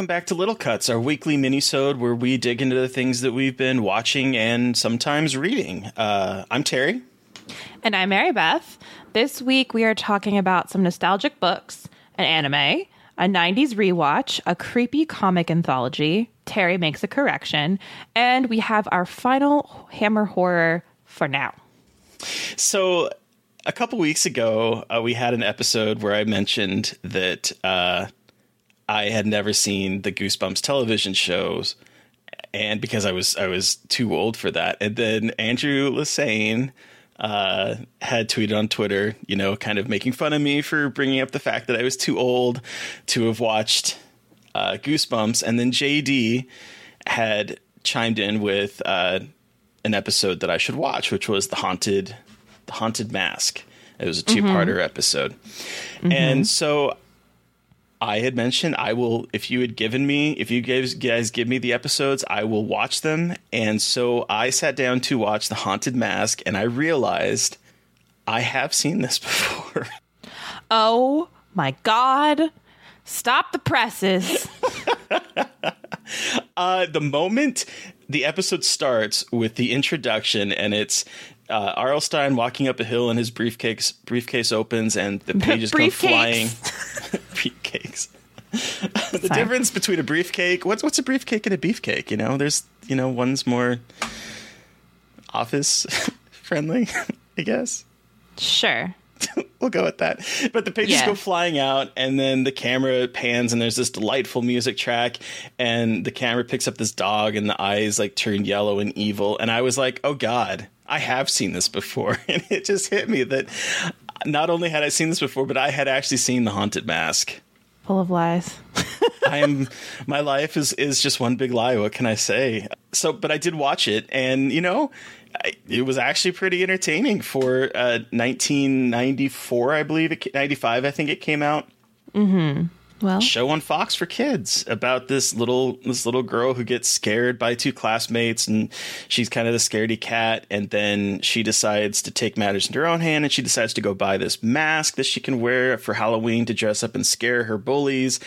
welcome back to Little Cuts, our weekly minisode where we dig into the things that we've been watching and sometimes reading. Uh, I'm Terry. And I'm Mary Beth. This week we are talking about some nostalgic books, an anime, a 90s rewatch, a creepy comic anthology. Terry makes a correction, and we have our final Hammer horror for now. So, a couple weeks ago, uh, we had an episode where I mentioned that uh, I had never seen the Goosebumps television shows, and because I was I was too old for that. And then Andrew Lassane uh, had tweeted on Twitter, you know, kind of making fun of me for bringing up the fact that I was too old to have watched uh, Goosebumps, and then JD had chimed in with uh, an episode that I should watch, which was the haunted, the haunted mask. It was a two-parter episode, and so I had mentioned I will if you had given me if you guys guys give me the episodes I will watch them and so I sat down to watch The Haunted Mask and I realized I have seen this before. Oh my god. Stop the presses. Uh, the moment the episode starts with the introduction and it's uh, R.L. Stine walking up a hill and his briefcase briefcase opens and the pages come flying. Briefcase. briefcakes. the Sorry. difference between a briefcake what's what's a briefcake and a beefcake? You know, there's you know one's more office friendly, I guess. Sure. we'll go with that. But the pages Yeah. go flying out, and then the camera pans, and there's this delightful music track, and the camera picks up this dog, and the eyes like turn yellow and evil. And I was like, oh God, I have seen this before. And it just hit me that not only had I seen this before, but I had actually seen The Haunted Mask. Full of lies. I am my life is is just one big lie. What can I say? So, but I did watch it, and you know, I, it was actually pretty entertaining for uh, 1994, I believe, it, 95, I think it came out. Mm-hmm. Well, show on Fox for kids about this little this little girl who gets scared by two classmates, and she's kind of the scaredy cat, and then she decides to take matters into her own hand, and she decides to go buy this mask that she can wear for Halloween to dress up and scare her bullies.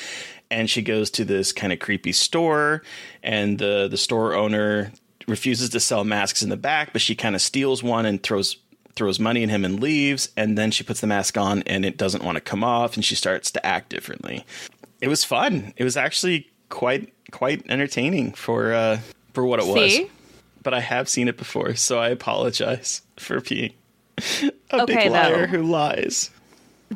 And she goes to this kind of creepy store and the the store owner refuses to sell masks in the back but she kind of steals one and throws throws money at him and leaves and then she puts the mask on and it doesn't want to come off and she starts to act differently it was fun it was actually quite quite entertaining for uh for what it See? was but i have seen it before so i apologize for being a Okay, big liar though. who lies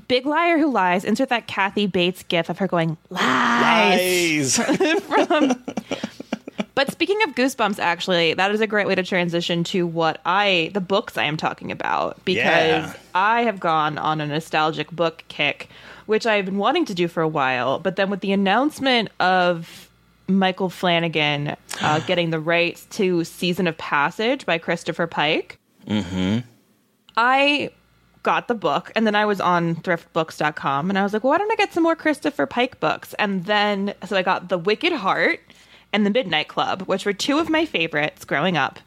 Big liar who lies. Insert that Kathy Bates gif of her going lies. lies From- but speaking of goosebumps, actually, that is a great way to transition to what I the books I am talking about because Yeah. I have gone on a nostalgic book kick, which I've been wanting to do for a while. But then with the announcement of Michael Flanagan uh, getting the rights to Season of Passage by Christopher Pike, mm-hmm I got the book and then I was on thriftbooks.com and I was like, well, why don't I get some more Christopher Pike books? And then, so I got The Wicked Heart and The Midnight Club, which were two of my favorites growing up.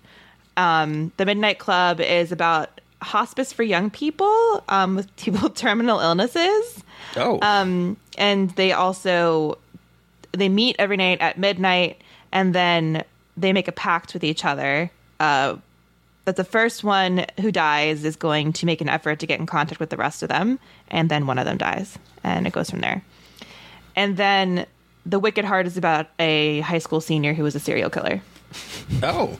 Um, the Midnight Club is about hospice for young people um, with people with terminal illnesses. Oh. Um, and they also they meet every night at midnight, and then they make a pact with each other. Uh, that the first one who dies is going to make an effort to get in contact with the rest of them, and then one of them dies, and it goes from there. And then the Wicked Heart is about a high school senior who was a serial killer. Oh.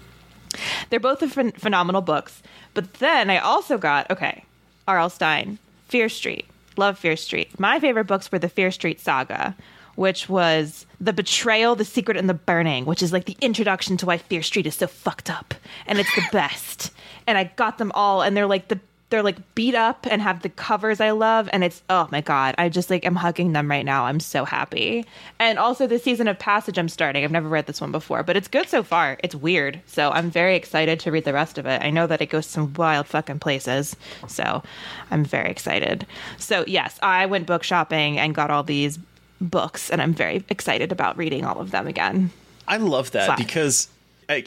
They're both phen- phenomenal books. But then I also got, okay, R.L. Stine, Fear Street. Love Fear Street. My favorite books were the Fear Street saga, which was The Betrayal, The Secret, and the Burning, which is like the introduction to why Fear Street is so fucked up. And it's the best. And I got them all, and they're like the they're like beat up and have the covers I love and it's oh my god I just like am hugging them right now. I'm so happy. And also the season of passage I'm starting. I've never read this one before but it's good so far. It's weird so I'm very excited to read the rest of it. I know that it goes some wild fucking places so I'm very excited. So yes I went book shopping and got all these books and I'm very excited about reading all of them again. I love that because I,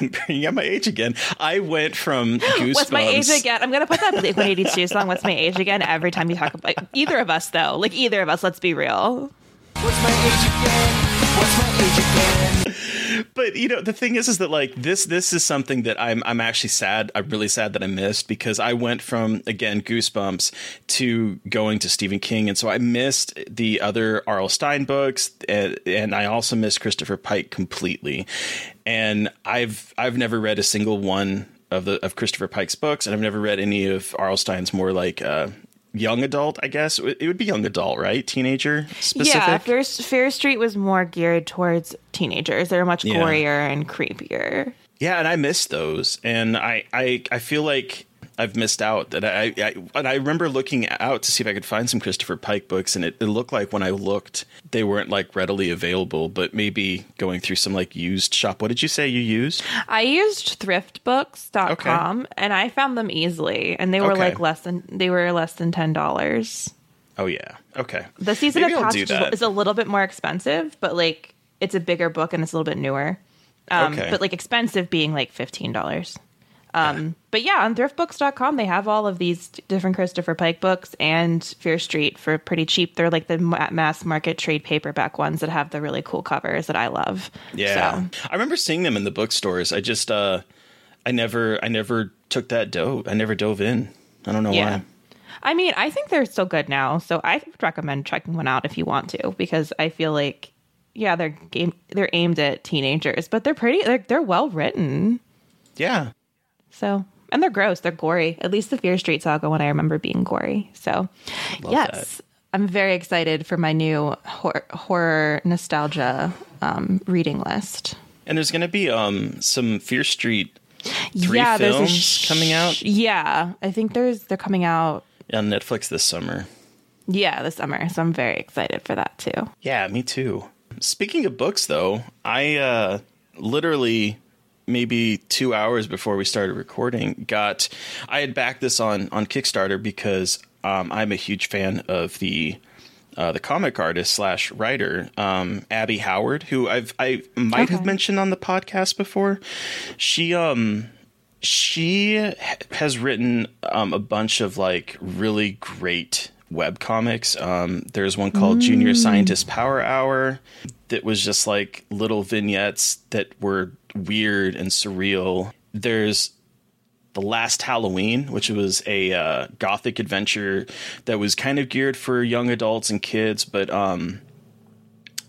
bringing up my age again. I went from Goosebumps. What's my age again? I'm gonna put that Blink 182 song. What's my age again? Every time you talk about either of us, though, like either of us. Let's be real. What's my age again? What's my age again? But you know, the thing is, is that like this, this is something that I'm, I'm actually sad. I'm really sad that I missed because I went from again Goosebumps to going to Stephen King, and so I missed the other R.L. Stine books, and, and I also missed Christopher Pike completely. And I've, I've never read a single one of the of Christopher Pike's books, and I've never read any of R.L. Stine's more like. Uh, Young adult, I guess it would be young adult, right? Teenager specific. Yeah, Fair, Fear Street was more geared towards teenagers. They were much Yeah. gorier and creepier. Yeah, and I miss those, and I I, I feel like I've missed out. That I, I and I remember looking out to see if I could find some Christopher Pike books, and it, it looked like when I looked, they weren't like readily available. But maybe going through some like used shop. What did you say you used? I used thriftbooks.com and I found them easily, and they were Okay. like less than they were less than ten dollars. Oh yeah, okay. The season Maybe of Passage is- a little bit more expensive, but like it's a bigger book and it's a little bit newer. Um, Okay. But like expensive being like fifteen dollars. Um, But yeah, on thriftbooks.com they have all of these different Christopher Pike books and Fear Street for pretty cheap. They're like the mass market trade paperback ones that have the really cool covers that I love. Yeah, So, I remember seeing them in the bookstores. I just uh, I never I never took that dove. I never dove in. I don't know Yeah. why. I mean, I think they're still good now, so I would recommend checking one out if you want to, because I feel like, yeah, they're game, they're aimed at teenagers, but they're pretty, they're they're well written. Yeah. So, and they're gross, they're gory. At least the Fear Street Saga one I remember being gory. So, yes, I'm very excited for my new hor- horror nostalgia um, reading list. And there's going to be um some Fear Street three yeah, there's films sh- coming out Yeah, I think there's they're coming out on Netflix this summer. Yeah, this summer. So I'm very excited for that too. Yeah, me too. Speaking of books, though, I uh, literally maybe two hours before we started recording got I had backed this on on Kickstarter because um, I'm a huge fan of the. Uh, the comic artist slash writer um, Abby Howard, who I've I might have mentioned on the podcast before. She um she has written um, a bunch of like really great web comics. Um, there's one called Junior Scientist Power Hour that was just like little vignettes that were weird and surreal. There's the last Halloween, which was a uh, gothic adventure that was kind of geared for young adults and kids, but um,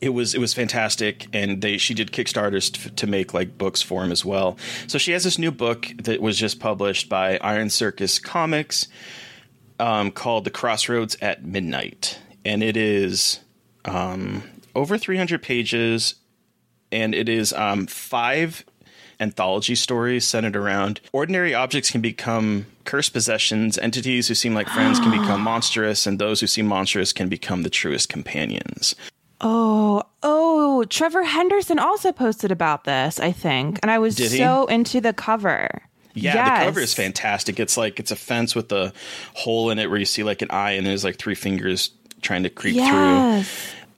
it was it was fantastic, and they she did kickstarters to, to make like books for him as well. So she has this new book that was just published by Iron Circus Comics um, called The Crossroads at Midnight, and it is um, over 300 pages, and it is um, five anthology stories centered around ordinary objects can become cursed possessions, entities who seem like friends can become monstrous, and those who seem monstrous can become the truest companions. Oh, oh, Trevor Henderson also posted about this, I think. And I was so into the cover. Yeah, Yes. the cover is fantastic. It's like it's a fence with a hole in it where you see like an eye and there's like three fingers trying to creep through.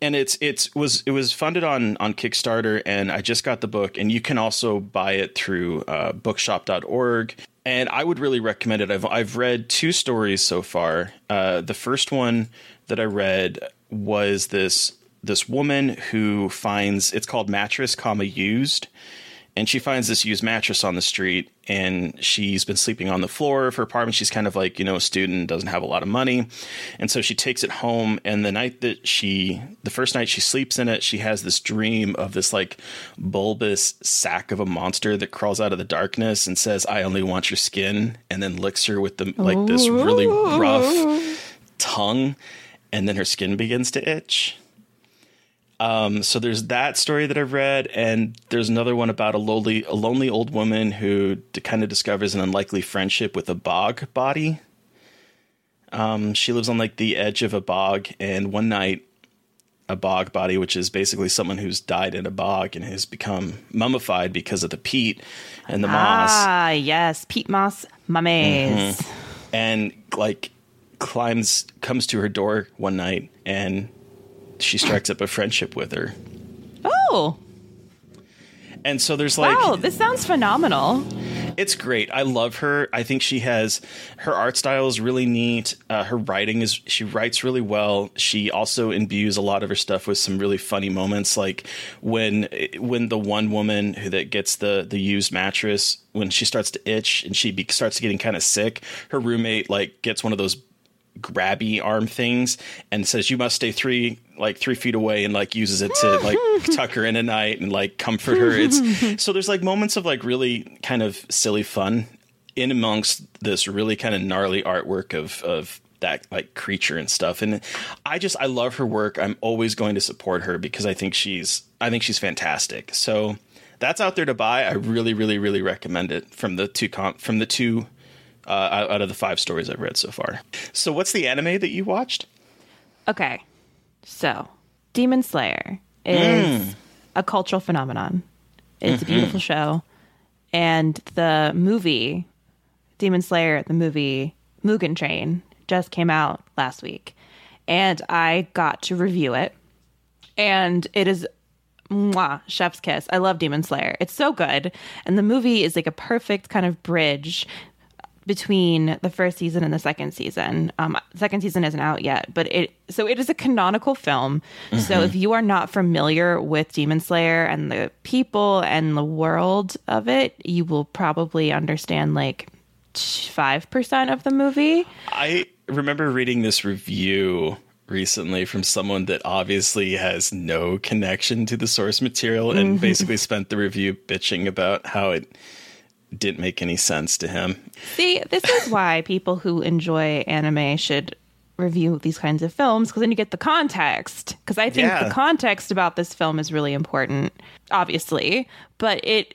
And it's it's was it was funded on on Kickstarter, and I just got the book, and you can also buy it through uh, Bookshop.org. And I would really recommend it. I've I've read two stories so far. Uh, the first one that I read was this this woman who finds it's called mattress, comma used, and she finds this used mattress on the street and she's been sleeping on the floor of her apartment. She's kind of like you know a student doesn't have a lot of money. And so she takes it home and the night that she the first night she sleeps in it she has this dream of this like bulbous sack of a monster that crawls out of the darkness and says i only want your skin and then licks her with the like this really rough tongue. And then her skin begins to itch um, so there's that story that I've read, and there's another one about a lonely, a lonely old woman who d- kind of discovers an unlikely friendship with a bog body. Um, she lives on like the edge of a bog, and one night, a bog body, which is basically someone who's died in a bog and has become mummified because of the peat and the moss, Ah, yes. peat Moss mummies. and like climbs, comes to her door one night, and she strikes up a friendship with her. Oh, And so there's like wow. This sounds phenomenal. It's great. I love her. I think she has her art style is really neat. Uh, her writing is she writes really well. She also imbues a lot of her stuff with some really funny moments, like when when the one woman who that gets the the used mattress when she starts to itch and she be, starts getting kind of sick. Her roommate like gets one of those grabby arm things and says you must stay three like three feet away and like uses it to like tuck her in at night and like comfort her. It's so there's like moments of like really kind of silly fun in amongst this really kind of gnarly artwork of of that like creature and stuff. And i just i love her work. I'm always going to support her because i think she's i think she's fantastic. So that's out there to buy. I really really really recommend it from the two comp from the two uh, out out of the five stories I've read so far. So, what's the anime that you watched? Okay. So, Demon Slayer is a cultural phenomenon. It's a beautiful show. And the movie, Demon Slayer, the movie Mugen Train, just came out last week. And I got to review it. And it is mwah, chef's kiss. I love Demon Slayer. It's so good. And the movie is like a perfect kind of bridge between the first season and the second season. Um, second season isn't out yet, but it so it is a canonical film. So if you are not familiar with Demon Slayer and the people and the world of it, you will probably understand like five percent of the movie. I remember reading this review recently from someone that obviously has no connection to the source material and basically spent the review bitching about how it didn't make any sense to him. See, this is why people who enjoy anime should review these kinds of films because then you get the context. Because I think Yeah. the context about this film is really important, obviously, but it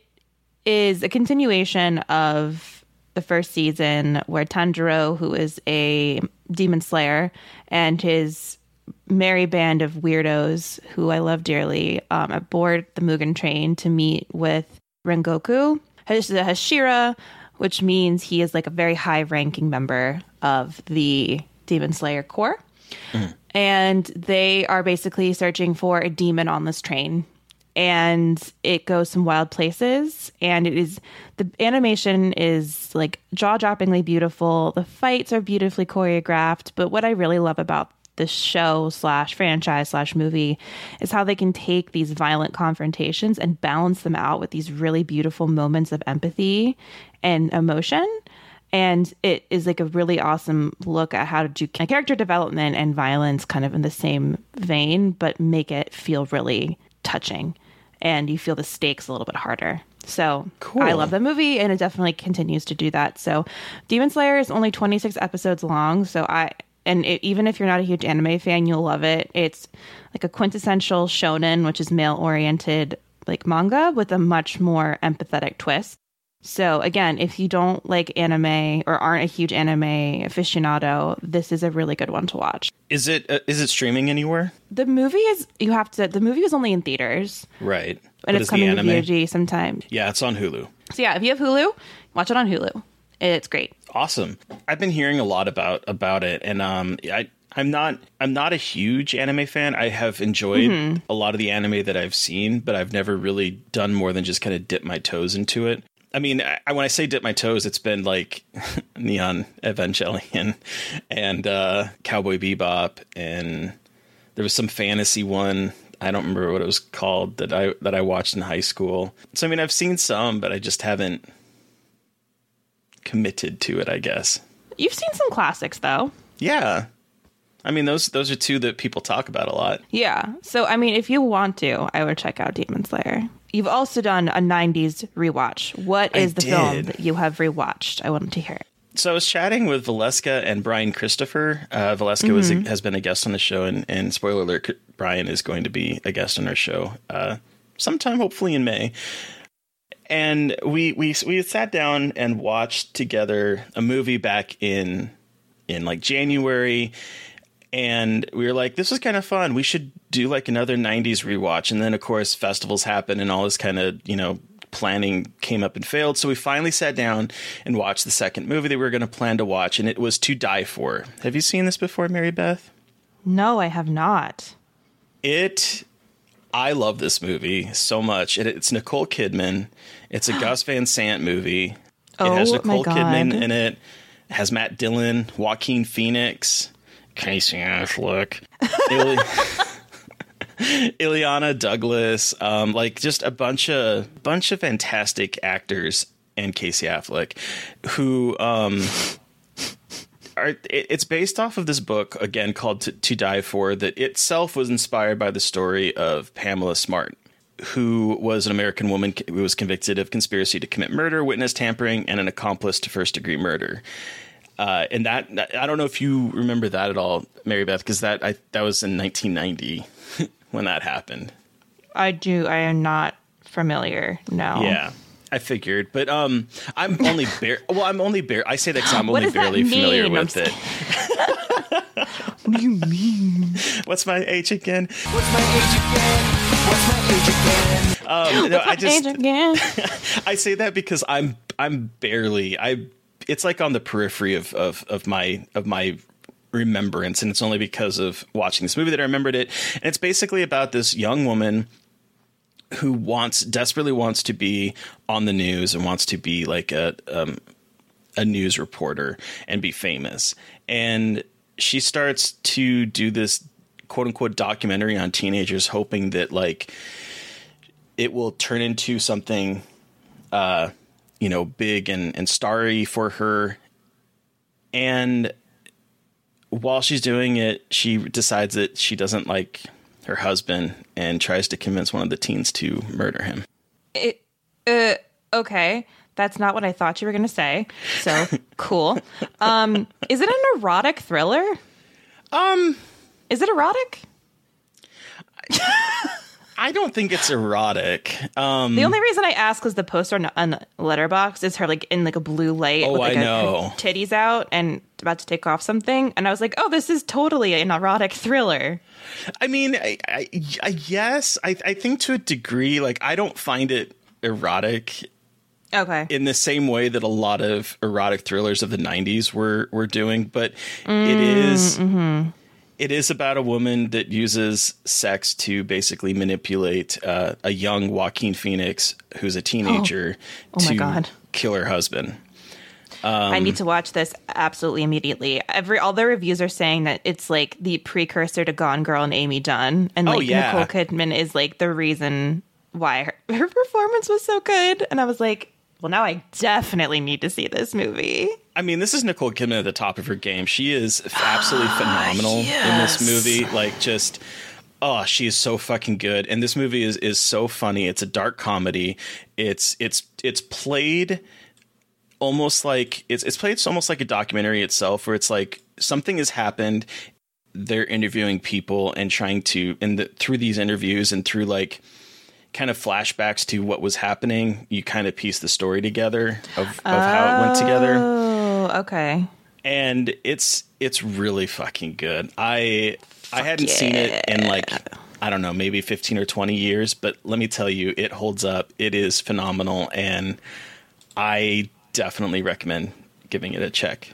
is a continuation of the first season where Tanjiro, who is a Demon Slayer and his merry band of weirdos who I love dearly um, aboard the Mugen train to meet with Rengoku, Hash- Hashira, which means he is like a very high ranking member of the Demon Slayer Corps. And they are basically searching for a demon on this train. And it goes some wild places. And it is the animation is like jaw droppingly beautiful. The fights are beautifully choreographed. But what I really love about this show slash franchise slash movie is how they can take these violent confrontations and balance them out with these really beautiful moments of empathy and emotion. And it is like a really awesome look at how to do character development and violence kind of in the same vein but make it feel really touching. And you feel the stakes a little bit harder. So Cool. i love the movie and it definitely continues to do that. So demon slayer is only 26 episodes long so i and it, even if you're not a huge anime fan you'll love it it's like a quintessential shonen which is male oriented like manga with a much more empathetic twist so again, if you don't like anime or aren't a huge anime aficionado, this is a really good one to watch. Is it uh, is it streaming anywhere? The movie is you have to the movie was only in theaters Right. and But it's is coming to? VOD sometime. Yeah, it's on Hulu. So yeah, if you have Hulu, watch it on Hulu. It's great. Awesome. I've been hearing a lot about about it, and um, I I'm not I'm not a huge anime fan. I have enjoyed Mm-hmm. a lot of the anime that I've seen, but I've never really done more than just kind of dip my toes into it. I mean, I, when I say dip my toes, it's been like Neon Evangelion and uh, Cowboy Bebop, and there was some fantasy one. I don't remember what it was called that I that I watched in high school. So I mean, I've seen some, but I just haven't committed to it. I guess. You've seen some classics though. Yeah. I mean those those are two that people talk about a lot. Yeah. So I mean, if you want to, I would check out Demon Slayer. You've also done a '90s rewatch. What is I the film that you have rewatched? I wanted to hear it. So I was chatting with Valeska and Brian Christopher. Uh, Valeska was a, has been a guest on the show, and, and spoiler alert, Brian is going to be a guest on our show uh, sometime, hopefully in May. And we we we sat down and watched together a movie back in in like January, and we were like, this was kind of fun. We should do like another 90s rewatch. And then, of course, festivals happen and all this kind of, you know, planning came up and failed. So we finally sat down and watched the second movie that we were going to plan to watch, and it was To Die For. Have you seen this before, Mary Beth? No, I have not. It. I love this movie so much. It, it's Nicole Kidman. It's a Gus Van Sant movie. Oh, It has Nicole Kidman in it. It has Matt Dillon, Joaquin Phoenix, Casey Affleck, Ili- Illeana Douglas, um, like just a bunch of bunch of fantastic actors and Casey Affleck, who um, are. It, it's based off of this book again called to, to Die For that itself was inspired by the story of Pamela Smart. Who was an American woman who was convicted of conspiracy to commit murder, witness tampering, and an accomplice to first degree murder. Uh, and that, I don't know if you remember that at all, Mary Beth, because that I, that was in 1990 when that happened. I do. I am not familiar. No. Yeah, I figured, but um, I'm only bare. Well, I'm only bare. I say that because I'm only barely familiar? I'm with it. What do you mean? What's my age again? What's my age again? What's my age again? Um, no, I just. I say that because I'm I'm barely I. It's like on the periphery of of of my of my remembrance, and it's only because of watching this movie that I remembered it. And it's basically about this young woman who wants desperately wants to be on the news and wants to be like a um, a news reporter and be famous. And she starts to do this quote unquote documentary on teenagers, hoping that like it will turn into something uh you know big and and starry for her and while she's doing it she decides that she doesn't like her husband and tries to convince one of the teens to murder him It, uh, okay. That's not what I thought you were going to say. So cool. Um, is it an erotic thriller? um Is it erotic? I don't think it's erotic. Um, The only reason I ask is the poster on, on Letterboxd is her like in like a blue light Oh, with like I a, know. titties out and about to take off something, and I was like, oh, this is totally an erotic thriller. I mean, I, I, I yes, I, I think to a degree, like I don't find it erotic Okay. in the same way that a lot of erotic thrillers of the 90s were were doing but Mm, it is- mm-hmm. It is about a woman that uses sex to basically manipulate uh, a young Joaquin Phoenix who's a teenager Oh my to kill her husband. I Um, need to watch this absolutely immediately. Every all the reviews are saying that it's like the precursor to Gone Girl and Amy Dunne, and Oh, like yeah. Nicole Kidman is like the reason why her, her performance was so good. And I was like, well, now I definitely need to see this movie. I mean, this is Nicole Kidman at the top of her game. She is absolutely ah, phenomenal in this movie. Like, just oh, she is so fucking good. And this movie is is so funny. It's a dark comedy. It's it's it's played almost like it's it's played almost like a documentary itself, where it's like something has happened. They're interviewing people and trying to, and the, through these interviews and through like kind of flashbacks to what was happening, you kind of piece the story together of, of how it went together Oh, okay. and it's it's really fucking good. I I hadn't seen it in like I don't know, maybe 15 or 20 years, but let me tell you, it holds up. It is phenomenal and I definitely recommend giving it a check.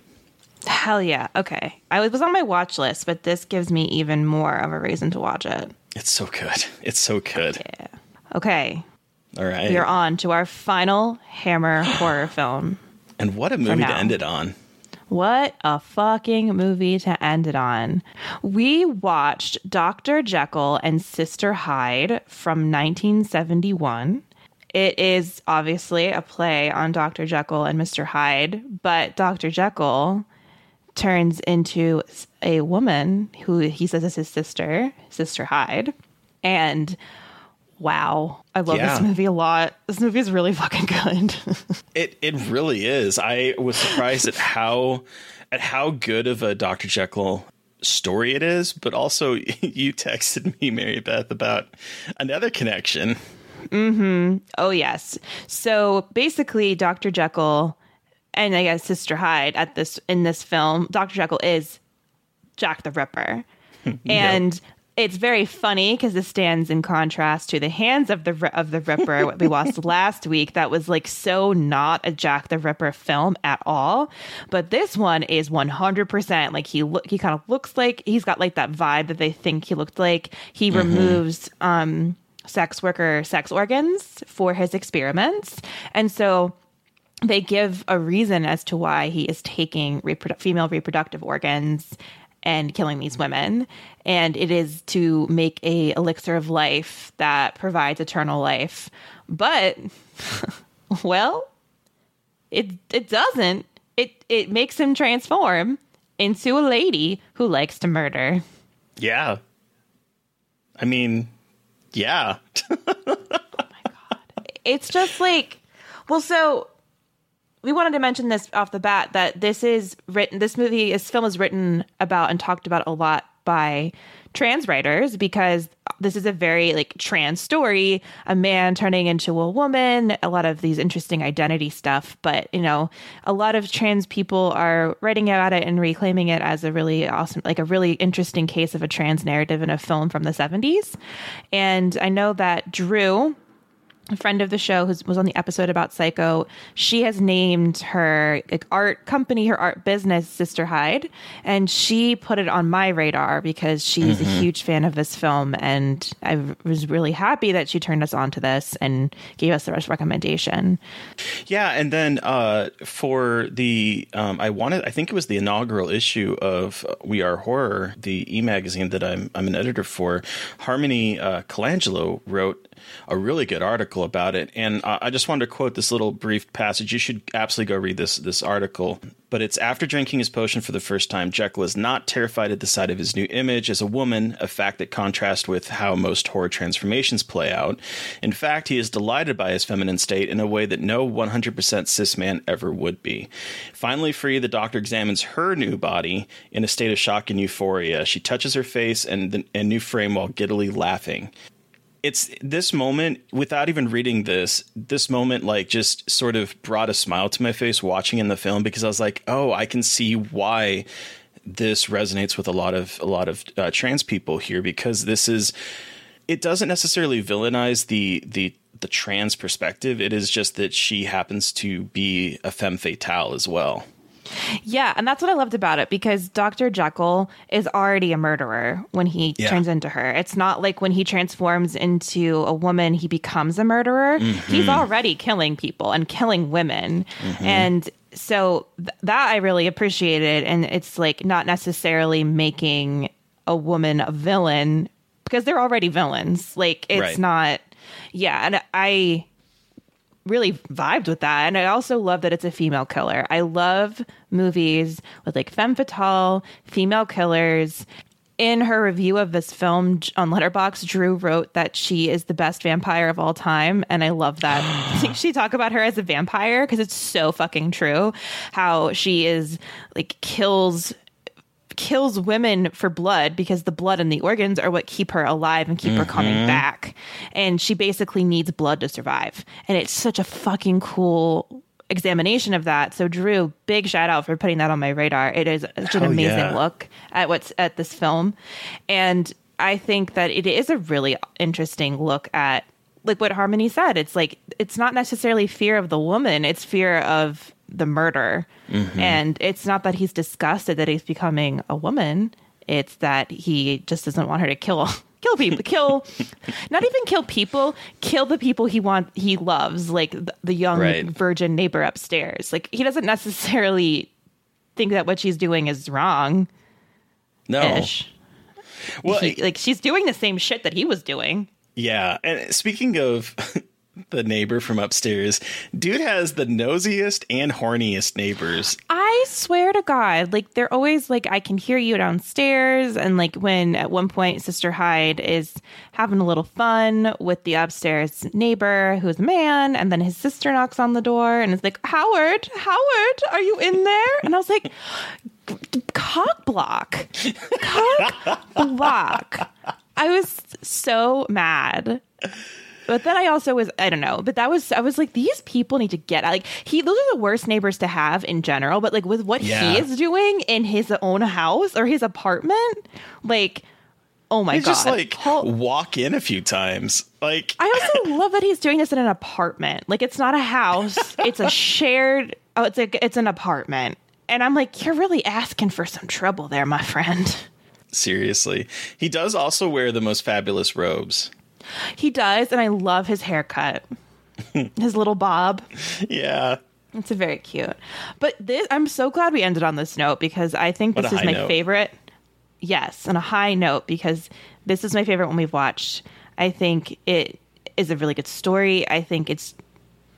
Hell yeah. Okay. I was on my watch list, but this gives me even more of a reason to watch it. It's so good. It's so good. Okay. All right. We are on to our final Hammer horror film. And what a movie to end it on. What a fucking movie to end it on. We watched Dr. Jekyll and Sister Hyde from 1971. It is obviously a play on Dr. Jekyll and Mr. Hyde, but Dr. Jekyll turns into a woman who he says is his sister, Sister Hyde. And wow, I love Yeah. this movie a lot. This movie is really fucking good. It it really is. I was surprised at how at how good of a Dr. Jekyll story it is, but also you texted me, Mary Beth, about another connection. Hmm. Oh yes. So basically, Dr. Jekyll and I guess Sister Hyde at this in this film, Dr. Jekyll is Jack the Ripper, and it's very funny because it stands in contrast to the hands of the of the Ripper what we watched last week. That was like so not a Jack the Ripper film at all, but this one is one hundred percent like he look he kind of looks like he's got like that vibe that they think he looked like. He removes um sex worker sex organs for his experiments, and so they give a reason as to why he is taking reprodu- female reproductive organs and killing these women and it is to make a elixir of life that provides eternal life but well it it doesn't it it makes him transform into a lady who likes to murder Yeah. I mean, yeah. oh my god. it's just like well so we wanted to mention this off the bat that this is written this movie this film is written about and talked about a lot by trans writers because this is a very like trans story a man turning into a woman a lot of these interesting identity stuff. But you know a lot of trans people are writing about it and reclaiming it as a really awesome like a really interesting case of a trans narrative in a film from the 70s and i know that drew a friend of the show who was on the episode about Psycho, she has named her like, art company, her art business, Sister Hyde, and she put it on my radar because she's a huge fan of this film, and I was really happy that she turned us on to this and gave us the rest recommendation. Yeah, and then uh, for the um, I wanted I think it was the inaugural issue of We Are Horror, the e magazine that I'm I'm an editor for. Harmony uh, Colangelo wrote a really good article about it, and uh, I just wanted to quote this little brief passage. You should absolutely go read this this article. But it's after drinking his potion for the first time, Jekyll is not terrified at the sight of his new image as a woman, a fact that contrasts with how most horror transformations play out. In fact, he is delighted by his feminine state in a way that no 100% cis man ever would be. Finally free, the doctor examines her new body in a state of shock and euphoria. She touches her face and and new frame while giddily laughing it's this moment without even reading this this moment like just sort of brought a smile to my face watching in the film because i was like oh i can see why this resonates with a lot of a lot of uh, trans people here because this is it doesn't necessarily villainize the the the trans perspective. It is just that she happens to be a femme fatale as well Yeah, and that's what I loved about it because Dr. Jekyll is already a murderer when he Yeah. turns into her. It's not like when he transforms into a woman, he becomes a murderer. Mm-hmm. He's already killing people and killing women. And so th- that I really appreciated. And it's like not necessarily making a woman a villain because they're already villains. Like it's Right. not, yeah. And I, really vibed with that. And I also love that it's a female killer. I love movies with like femme fatale, female killers. In her review of this film on Letterboxd, Drew wrote that she is the best vampire of all time, and I love that. she talk about her as a vampire because it's so fucking true. How she is like kills kills women for blood because the blood and the organs are what keep her alive and keep her coming mm-hmm. back. And she basically needs blood to survive. And it's such a fucking cool examination of that. So Drew, big shout out for putting that on my radar. It is such an Hell amazing yeah. look at what's at this film. And I think that it is a really interesting look at like what Harmony said. It's like it's not necessarily fear of the woman, it's fear of the murder. Mm-hmm. And it's not that he's disgusted that he's becoming a woman. It's that he just doesn't want her to kill kill people, kill not even kill people, kill the people he want he loves, like the, the young Right. virgin neighbor upstairs. Like he doesn't necessarily think that what she's doing is wrong. no well He- like she's doing the same shit that he was doing. Yeah, and speaking of the neighbor from upstairs, dude has the nosiest and horniest neighbors. I swear to God, like they're always like, I can hear you downstairs. And like when at one point Sister Hyde is having a little fun with the upstairs neighbor who's a man, and then his sister knocks on the door and is like, Howard, Howard, are you in there? And I was like, cock block, cock block. I was so mad. But then I also was I don't know, but that was I was like these people need to get out. Like he those are the worst neighbors to have in general, but like with what Yeah. he is doing in his own house or his apartment, like oh my He's god. just like Hol- walk in a few times. Like I also love that he's doing this in an apartment. Like it's not a house, it's a shared oh it's a it's an apartment. And I'm like you're really asking for some trouble there, my friend. seriously, he does also wear the most fabulous robes. He does and I love his haircut. his little bob. Yeah, It's very cute. But this, I'm so glad we ended on this note because I think this is my note. favorite. Yes, on a high note because this is my favorite one we've watched. I think it is a really good story. I think it's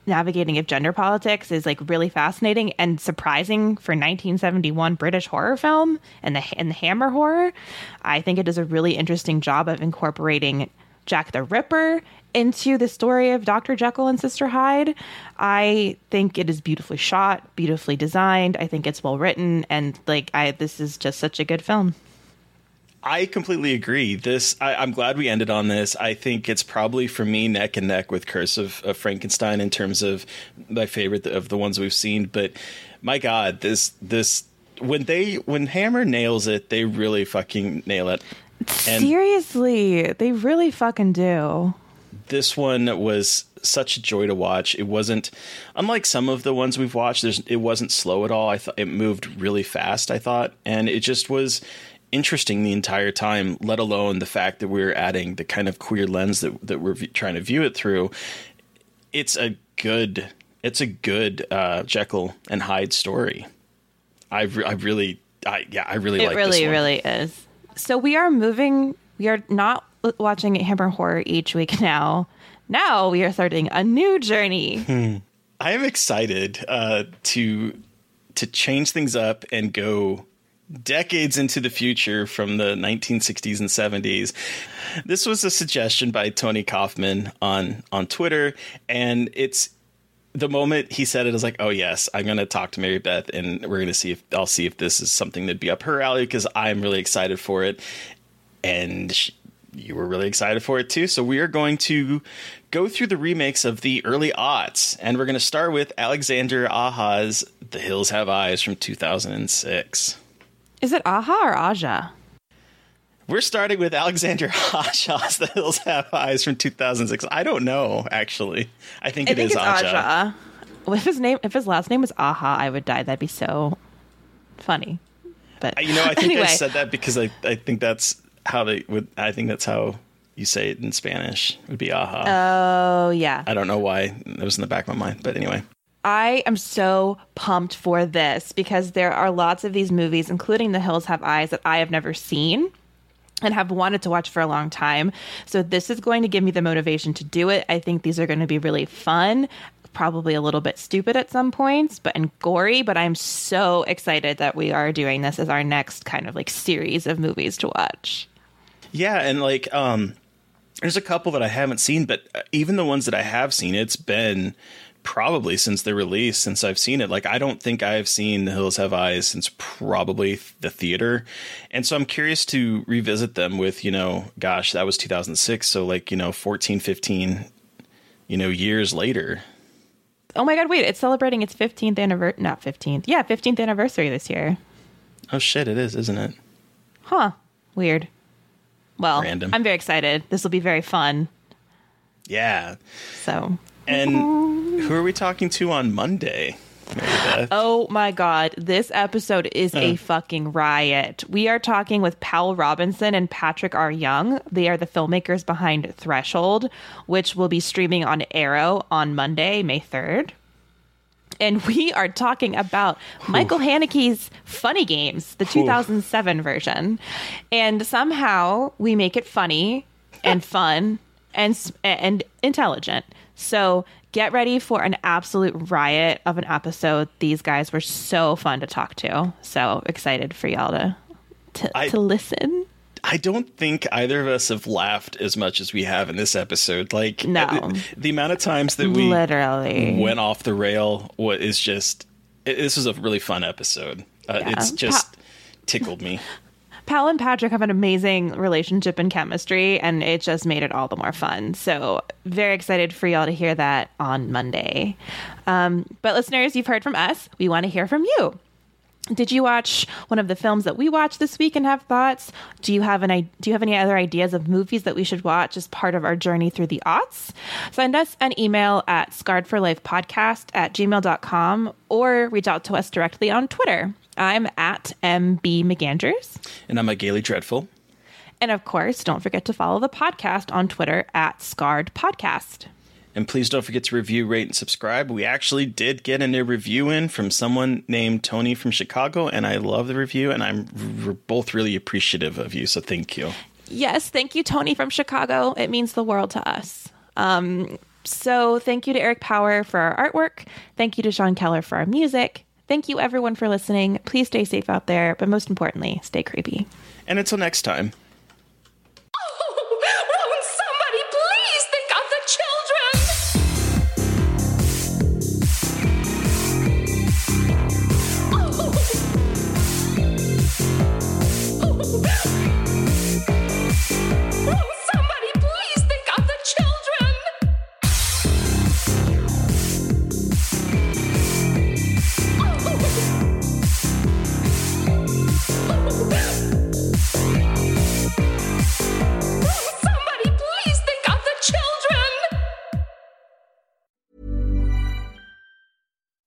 navigating of gender politics is like really fascinating and surprising for 1971 British horror film and the and the Hammer horror. I think it does a really interesting job of incorporating Jack the Ripper into the story of Dr. Jekyll and Sister Hyde. I think it is beautifully shot, beautifully designed. I think it's well written and like I this is just such a good film. I completely agree. This, I, I'm glad we ended on this. I think it's probably for me neck and neck with Curse of, of Frankenstein in terms of my favorite of the ones we've seen. But my God, this this when they when Hammer nails it, they really fucking nail it. And Seriously, they really fucking do. this one was such a joy to watch. It wasn't unlike some of the ones we've watched. There's it wasn't slow at all. I thought it moved really fast. I thought, and it just was interesting the entire time. Let alone the fact that we are adding the kind of queer lens that that we're v- trying to view it through. It's a good. It's a good uh, Jekyll and Hyde story. I re- I really I yeah I really It like really, this one. really is. So we are moving. We are not watching Hammer Horror each week now. Now we are starting a new journey. I am excited uh, to to change things up and go decades into the future from the 1960s and 70s. This was a suggestion by Tony Kaufman on on Twitter, and it's the moment he said it, I was like, "Oh yes, I'm going to talk to Mary Beth, and we're going to see if I'll see if this is something that'd be up her alley because I'm really excited for it." And she, you were really excited for it too. So we are going to go through the remakes of the early aughts, and we're going to start with Alexander Aha's "The Hills Have Eyes" from 2006. Is it Aha or Aja? We're starting with Alexander Aja's "The Hills Have Eyes" from 2006. I don't know actually. I think I it think is Aja. Aja. Well, if his name, if his last name was Aha, I would die. That'd be so funny. But You know, I think anyway, I said that because I, I think that's how they would. I think that's how you say it in Spanish. It Would be aha. oh yeah. I don't know why it was in the back of my mind, but anyway. I am so pumped for this because there are lots of these movies, including The Hills Have Eyes, that I have never seen and have wanted to watch for a long time. So this is going to give me the motivation to do it. I think these are going to be really fun, probably a little bit stupid at some points, but and gory, but I'm so excited that we are doing this as our next kind of like series of movies to watch. Yeah, and like um there's a couple that I haven't seen, but uh, even the ones that I have seen, it's been probably since the release since I've seen it. Like I don't think I've seen The Hills Have Eyes since probably the theater. And so I'm curious to revisit them with, you know, gosh, that was 2006, so like, you know, 14, 15, you know, years later. Oh my god, wait, it's celebrating its 15th anniversary, not 15th. Yeah, 15th anniversary this year. Oh shit, it is, isn't it? Huh. Weird. Well, Random. I'm very excited. This will be very fun. Yeah. So, And who are we talking to on Monday? Oh my god, this episode is a fucking riot. We are talking with Powell Robinson and Patrick R. Young. They are the filmmakers behind Threshold, which will be streaming on Arrow on Monday, May 3rd. And we are talking about Michael Haneke's Funny Games, the 2007 version. And somehow we make it funny and fun and and intelligent. So get ready for an absolute riot of an episode. These guys were so fun to talk to. So excited for y'all to to, I- to listen. I don't think either of us have laughed as much as we have in this episode. Like, No. uh, the amount of times that we Literally. went off the rail what is just. It, this was a really fun episode. Uh, Yeah. It's just tickled me. Powell and Patrick have an amazing relationship and chemistry, and it just made it all the more fun. So, very excited for y'all to hear that on Monday. Um, but, listeners, you've heard from us. We want to hear from you. Did you watch one of the films that we watched this week and have thoughts? Do you have an do you have any other ideas of movies that we should watch as part of our journey through the aughts? Send us an email at scarredforlifepodcast at gmail.com or reach out to us directly on Twitter. I'm at MB McAndrews. And I'm a Gaily Dreadful. And of course, don't forget to follow the podcast on Twitter at Scarred Podcast. And please don't forget to review, rate, and subscribe. We actually did get a new review in from someone named Tony from Chicago, and I love the review, and I'm we're both really appreciative of you. So thank you. Yes, thank you, Tony from Chicago. It means the world to us. Um, so thank you to Eric Power for our artwork. Thank you to Sean Keller for our music. Thank you, everyone, for listening. Please stay safe out there, but most importantly, stay creepy. And until next time.